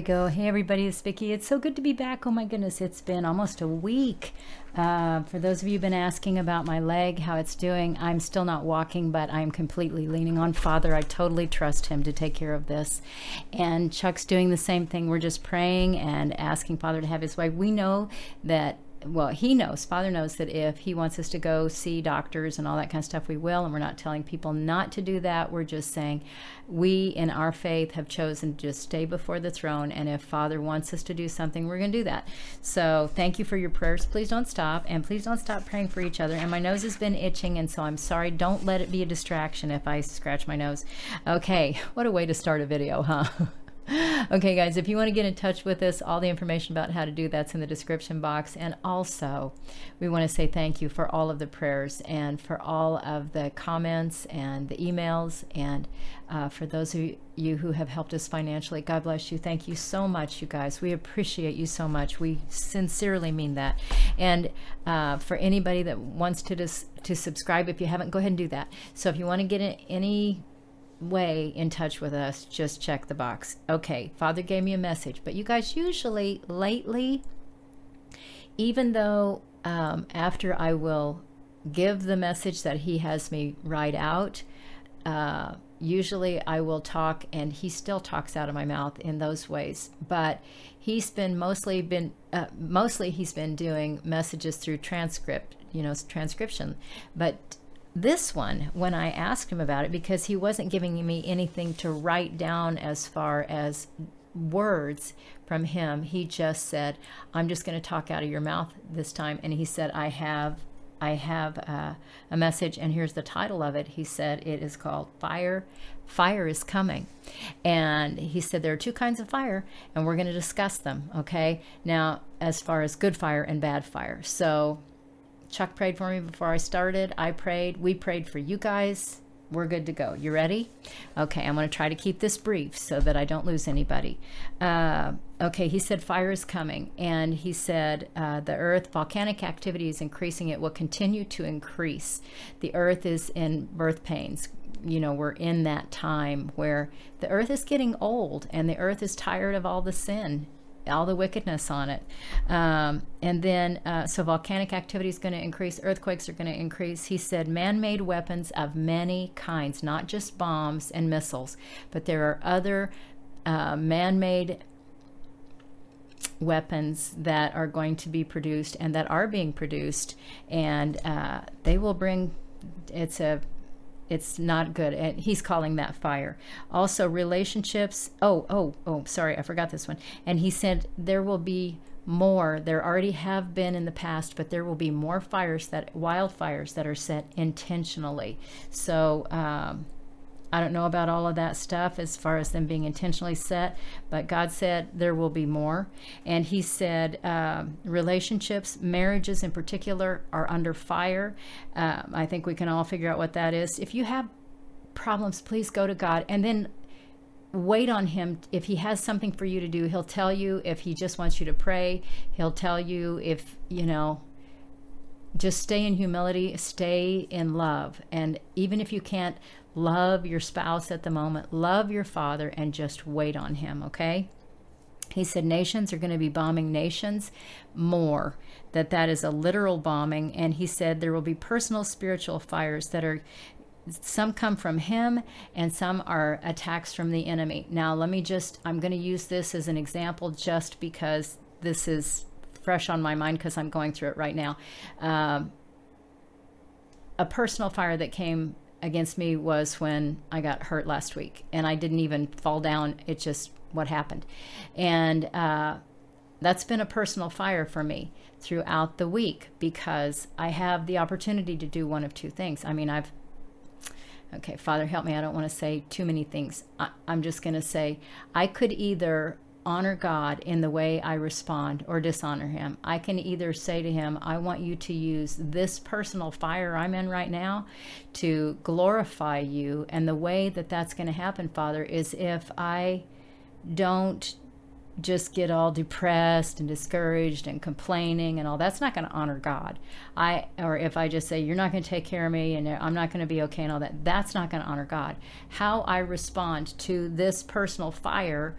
we go. Hey, everybody, it's Vicki. It's so good to be back. Oh, my goodness, it's been almost a week. Uh, for those of you who've been asking about my leg, how it's doing, I'm still not walking, but I'm completely leaning on Father. I totally trust Him to take care of this. And Chuck's doing the same thing. We're just praying and asking Father to have His way. We know that well, he knows, Father knows that if he wants us to go see doctors and all that kind of stuff, we will. And we're not telling people not to do that. We're just saying we, in our faith, have chosen to just stay before the throne. And if Father wants us to do something, we're going to do that. So thank you for your prayers. Please don't stop. And please don't stop praying for each other. And my nose has been itching. And so I'm sorry. Don't let it be a distraction if I scratch my nose. Okay. What a way to start a video, huh? okay, guys, if you want to get in touch with us, all the information about how to do that's in the description box. And also, we want to say thank you for all of the prayers and for all of the comments and the emails. And uh, for those of you who have helped us financially, God bless you. Thank you so much, you guys. We appreciate you so much. We sincerely mean that. And uh, for anybody that wants to dis- to subscribe, if you haven't, go ahead and do that. So if you want to get any way in touch with us, just check the box. Okay, Father gave me a message, but you guys usually lately, even though um, after I will give the message that he has me write out, uh, usually I will talk and he still talks out of my mouth in those ways. But he's been mostly been uh, mostly he's been doing messages through transcript, you know, transcription. But this one when I asked him about it because he wasn't giving me anything to write down as far as words from him. He just said, "I'm just going to talk out of your mouth this time." And he said, "I have I have uh, a message, and here's the title of it. He said it is called Fire. Fire is coming. And he said there are two kinds of fire, and we're going to discuss them. Okay. Now, as far as good fire and bad fire. So Chuck prayed for me before I started. I prayed. We prayed for you guys. We're good to go. You ready? Okay, I'm going to try to keep this brief so that I don't lose anybody. Uh, okay, he said fire is coming. And he said uh, the earth, volcanic activity is increasing. It will continue to increase. The earth is in birth pains. You know, we're in that time where the earth is getting old and the earth is tired of all the sin all the wickedness on it. Um, and then, uh, so volcanic activity is going to increase, earthquakes are going to increase. He said man made weapons of many kinds, not just bombs and missiles, but there are other uh, man made weapons that are going to be produced and that are being produced, and uh, they will bring it's a it's not good and he's calling that fire. Also relationships oh oh oh sorry i forgot this one. And he said there will be more there already have been in the past but there will be more fires that wildfires that are set intentionally. So um, I don't know about all of that stuff as far as them being intentionally set, but God said there will be more. And He said um, relationships, marriages in particular, are under fire. Um, I think we can all figure out what that is. If you have problems, please go to God and then wait on Him. If He has something for you to do, He'll tell you. If He just wants you to pray, He'll tell you. If, you know, just stay in humility, stay in love. And even if you can't Love your spouse at the moment, love your father, and just wait on him, okay? He said nations are going to be bombing nations more, that that is a literal bombing. And he said there will be personal spiritual fires that are some come from him and some are attacks from the enemy. Now, let me just, I'm going to use this as an example just because this is fresh on my mind because I'm going through it right now. Um, a personal fire that came against me was when I got hurt last week, and I didn't even fall down. It just what happened, and uh, that's been a personal fire for me throughout the week because I have the opportunity to do one of two things. I mean, I've okay, Father, help me. I don't want to say too many things. I, I'm just going to say I could either honor God in the way I respond or dishonor Him. I can either say to Him, I want you to use this personal fire I'm in right now to glorify you. And the way that that's going to happen, Father, is if I don't just get all depressed and discouraged and complaining and all that's not going to honor God. I or if I just say you're not going to take care of me and I'm not going to be okay and all that, that's not going to honor God. How I respond to this personal fire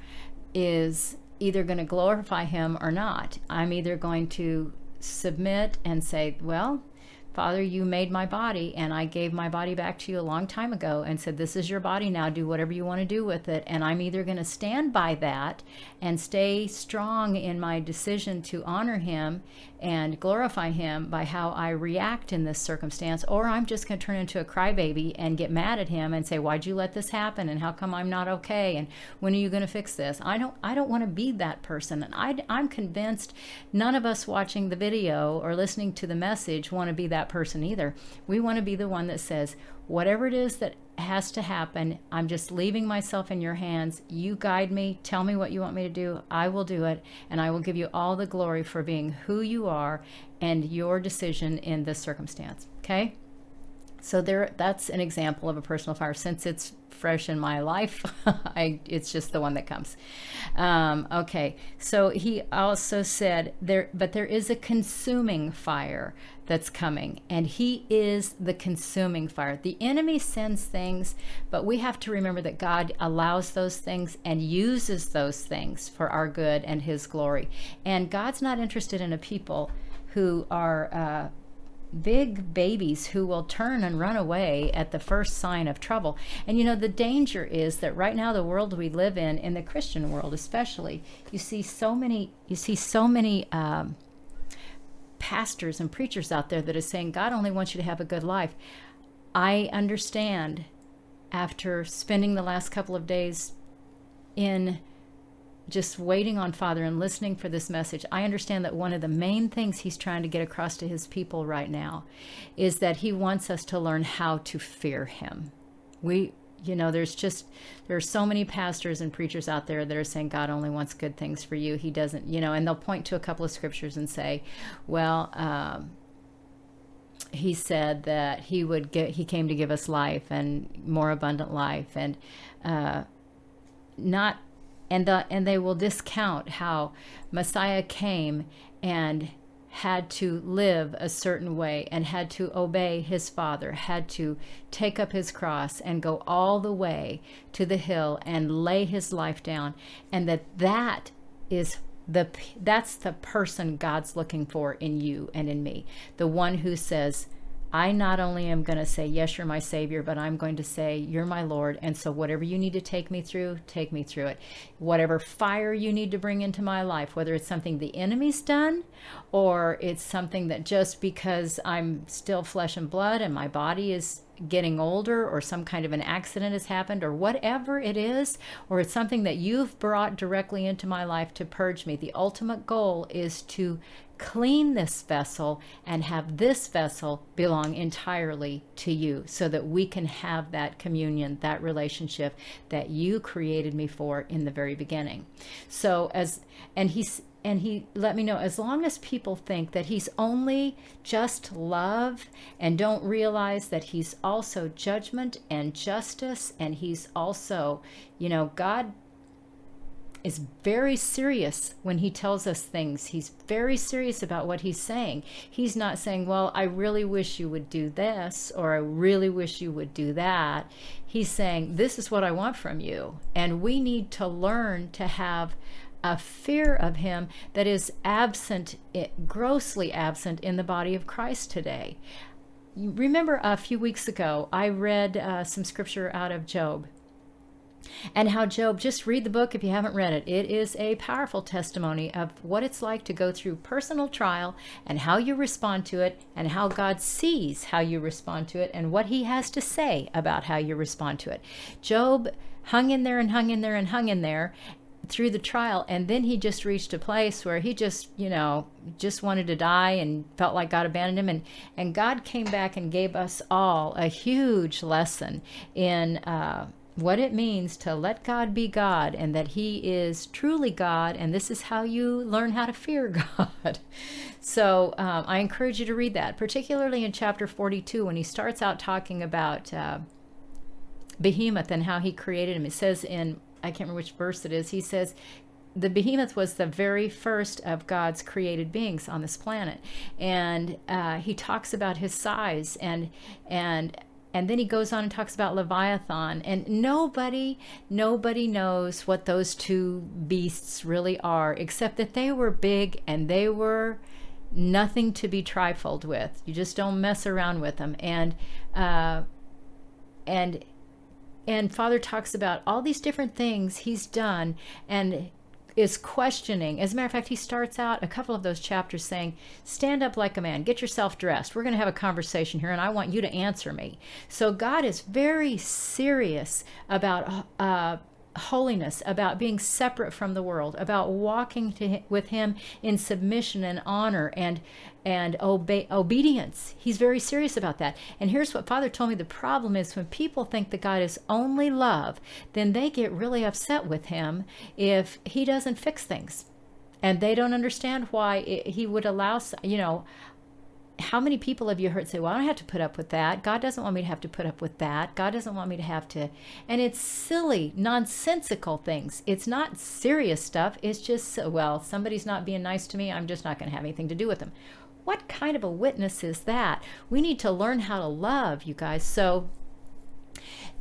is either going to glorify him or not. I'm either going to submit and say, well, Father, you made my body, and I gave my body back to you a long time ago and said, This is your body now. Do whatever you want to do with it. And I'm either going to stand by that and stay strong in my decision to honor him and glorify him by how I react in this circumstance, or I'm just going to turn into a crybaby and get mad at him and say, "Why'd you let this happen? And how come I'm not okay? And when are you going to fix this?" I don't. I don't want to be that person, and I, I'm convinced none of us watching the video or listening to the message want to be that person either. We want to be the one that says, whatever it is that has to happen, I'm just leaving myself in your hands. You guide me, tell me what you want me to do. I will do it, and I will give you all the glory for being who you are and your decision in this circumstance. Okay? So there that's an example of a personal fire since it's fresh in my life. I it's just the one that comes. Um, okay, so he also said there, but there is a consuming fire that's coming, and he is the consuming fire. The enemy sends things, but we have to remember that God allows those things and uses those things for our good and His glory. And God's not interested in a people who are uh, big babies who will turn and run away at the first sign of trouble. And you know, the danger is that right now, the world we live in, in the Christian world especially, you see so many, you see so many. Um, pastors and preachers out there that are saying God only wants you to have a good life. I understand after spending the last couple of days in just waiting on Father and listening for this message, I understand that one of the main things he's trying to get across to his people right now is that he wants us to learn how to fear him. We you know there's just there are so many pastors and preachers out there that are saying god only wants good things for you he doesn't you know and they'll point to a couple of scriptures and say well um, he said that he would get he came to give us life and more abundant life and uh, not and the, and they will discount how Messiah came and had to live a certain way and had to obey his father, had to take up his cross and go all the way to the hill and lay his life down, and that that is the that's the person God's looking for in you and in me, the one who says, I not only am going to say, Yes, you're my Savior, but I'm going to say, You're my Lord. And so, whatever you need to take me through, take me through it. Whatever fire you need to bring into my life, whether it's something the enemy's done or it's something that just because I'm still flesh and blood and my body is getting older or some kind of an accident has happened or whatever it is, or it's something that you've brought directly into my life to purge me. The ultimate goal is to clean this vessel and have this vessel belong entirely to you so that we can have that communion, that relationship that you created me for in the very beginning. So as and he's and he let me know as long as people think that he's only just love and don't realize that he's also judgment and justice and he's also you know god is very serious when he tells us things. He's very serious about what he's saying. He's not saying, Well, I really wish you would do this, or I really wish you would do that. He's saying, This is what I want from you. And we need to learn to have a fear of him that is absent, grossly absent in the body of Christ today. Remember a few weeks ago, I read uh, some scripture out of Job and how Job, just read the book if you haven't read it. It is a powerful testimony of what it's like to go through personal trial and how you respond to it, and how God sees how you respond to it, and what He has to say about how you respond to it. Job hung in there and hung in there and hung in there through the trial and then he just reached a place where he just you know just wanted to die and felt like god abandoned him and and god came back and gave us all a huge lesson in uh, what it means to let God be God and that He is truly God, and this is how you learn how to fear God. so um, I encourage you to read that, particularly in chapter 42 when he starts out talking about uh, Behemoth and how he created him. It says in, I can't remember which verse it is, he says, the behemoth was the very first of God's created beings on this planet, and uh, he talks about his size and and and then he goes on and talks about Leviathan. And nobody, nobody knows what those two beasts really are, except that they were big and they were nothing to be trifled with. You just don't mess around with them. And uh, and and Father talks about all these different things he's done and is questioning. As a matter of fact, he starts out a couple of those chapters saying, Stand up like a man, get yourself dressed. We're going to have a conversation here, and I want you to answer me. So, God is very serious about uh, holiness, about being separate from the world, about walking to, with Him in submission and honor and and obedience. He's very serious about that. And here's what Father told me: the problem is when people think that God is only love, then they get really upset with Him if He doesn't fix things, and they don't understand why it, He would allow. You know, how many people have you heard say, Well, I don't have to put up with that. God doesn't want me to have to put up with that. God doesn't want me to have to. And it's silly, nonsensical things. It's not serious stuff. It's just, well, somebody's not being nice to me. I'm just not going to have anything to do with them. What kind of a witness is that? We need to learn how to love, you guys. So,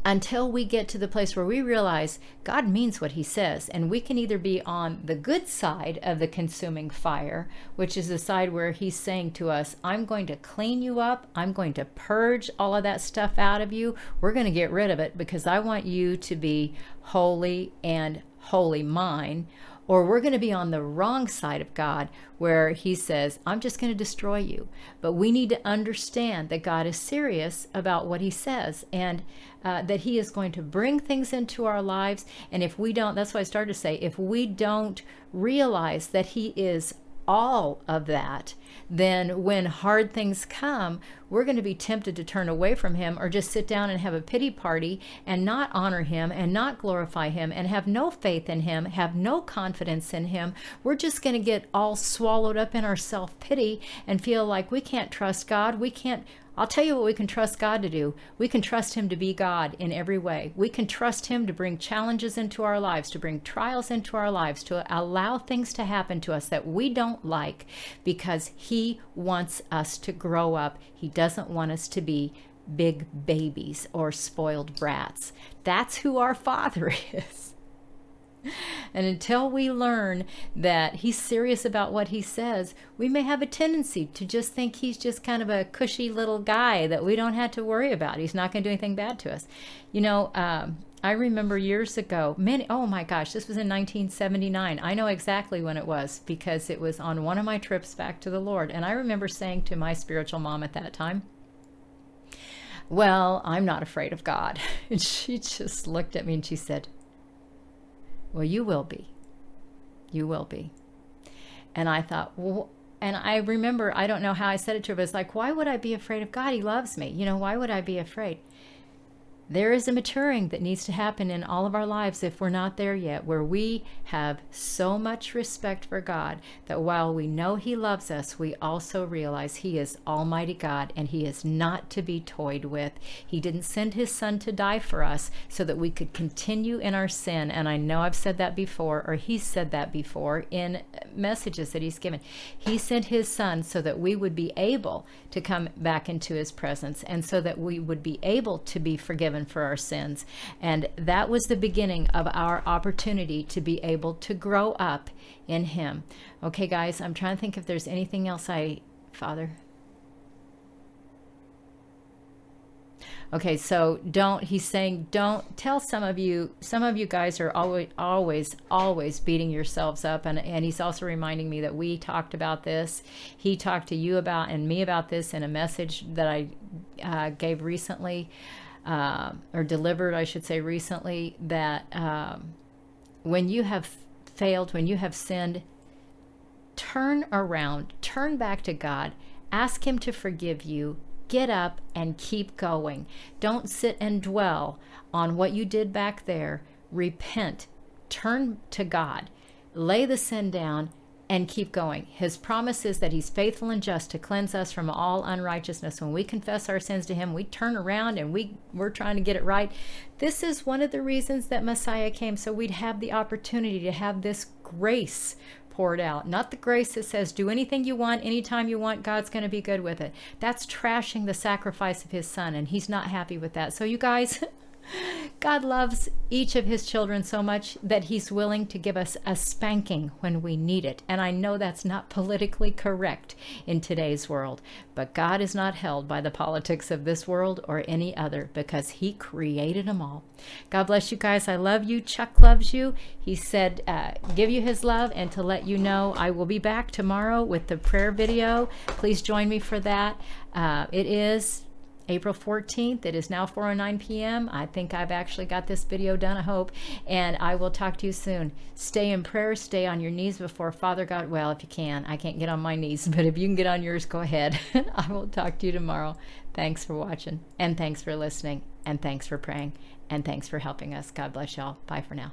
until we get to the place where we realize God means what he says. And we can either be on the good side of the consuming fire, which is the side where he's saying to us, I'm going to clean you up. I'm going to purge all of that stuff out of you. We're going to get rid of it because I want you to be holy and holy mine or we're going to be on the wrong side of God where He says, I'm just going to destroy you. But we need to understand that God is serious about what He says and uh, that He is going to bring things into our lives. And if we don't, that's why I started to say, if we don't realize that He is all of that, then when hard things come, we're going to be tempted to turn away from him or just sit down and have a pity party and not honor him and not glorify him and have no faith in him, have no confidence in him. We're just going to get all swallowed up in our self pity and feel like we can't trust God. We can't I'll tell you what we can trust God to do. We can trust Him to be God in every way. We can trust Him to bring challenges into our lives, to bring trials into our lives, to allow things to happen to us that we don't like because He wants us to grow up. He doesn't want us to be big babies or spoiled brats. That's who our Father is. And until we learn that he's serious about what he says, we may have a tendency to just think he's just kind of a cushy little guy that we don't have to worry about. He's not going to do anything bad to us. You know, um, I remember years ago, many, oh my gosh, this was in 1979. I know exactly when it was because it was on one of my trips back to the Lord. And I remember saying to my spiritual mom at that time, Well, I'm not afraid of God. And she just looked at me and she said, well, you will be. You will be. And I thought, well, and I remember, I don't know how I said it to her, but it's like, why would I be afraid of God? He loves me. You know, why would I be afraid? There is a maturing that needs to happen in all of our lives if we're not there yet, where we have so much respect for God that while we know He loves us, we also realize He is Almighty God and He is not to be toyed with. He didn't send His Son to die for us so that we could continue in our sin. And I know I've said that before, or He's said that before in messages that He's given. He sent His Son so that we would be able to come back into His presence and so that we would be able to be forgiven for our sins. And that was the beginning of our opportunity to be able to grow up in Him. Okay, guys, I'm trying to think if there's anything else I, Father. Okay, so don't, he's saying, don't tell some of you, some of you guys are always, always, always beating yourselves up. And, and he's also reminding me that we talked about this. He talked to you about and me about this in a message that I uh, gave recently uh, or delivered, I should say, recently that um, when you have failed, when you have sinned, turn around, turn back to God, ask Him to forgive you, get up and keep going. Don't sit and dwell on what you did back there. Repent, turn to God, lay the sin down, and keep going. His promise is that He's faithful and just to cleanse us from all unrighteousness. When we confess our sins to Him, we turn around and we, we're trying to get it right. This is one of the reasons that Messiah came, so we'd have the opportunity to have this grace poured out. Not the grace that says, do anything you want, anytime you want, God's going to be good with it. That's trashing the sacrifice of his son, and he's not happy with that. So, you guys, God loves each of his children so much that he's willing to give us a spanking when we need it. And I know that's not politically correct in today's world, but God is not held by the politics of this world or any other because he created them all. God bless you guys. I love you. Chuck loves you. He said, uh, give you his love and to let you know I will be back tomorrow with the prayer video. Please join me for that. Uh, it is April 14th. It is now 4:09 p.m. I think I've actually got this video done, I hope, and I will talk to you soon. Stay in prayer, stay on your knees before Father God. Well, if you can. I can't get on my knees, but if you can get on yours, go ahead. I will talk to you tomorrow. Thanks for watching, and thanks for listening, and thanks for praying, and thanks for helping us. God bless y'all. Bye for now.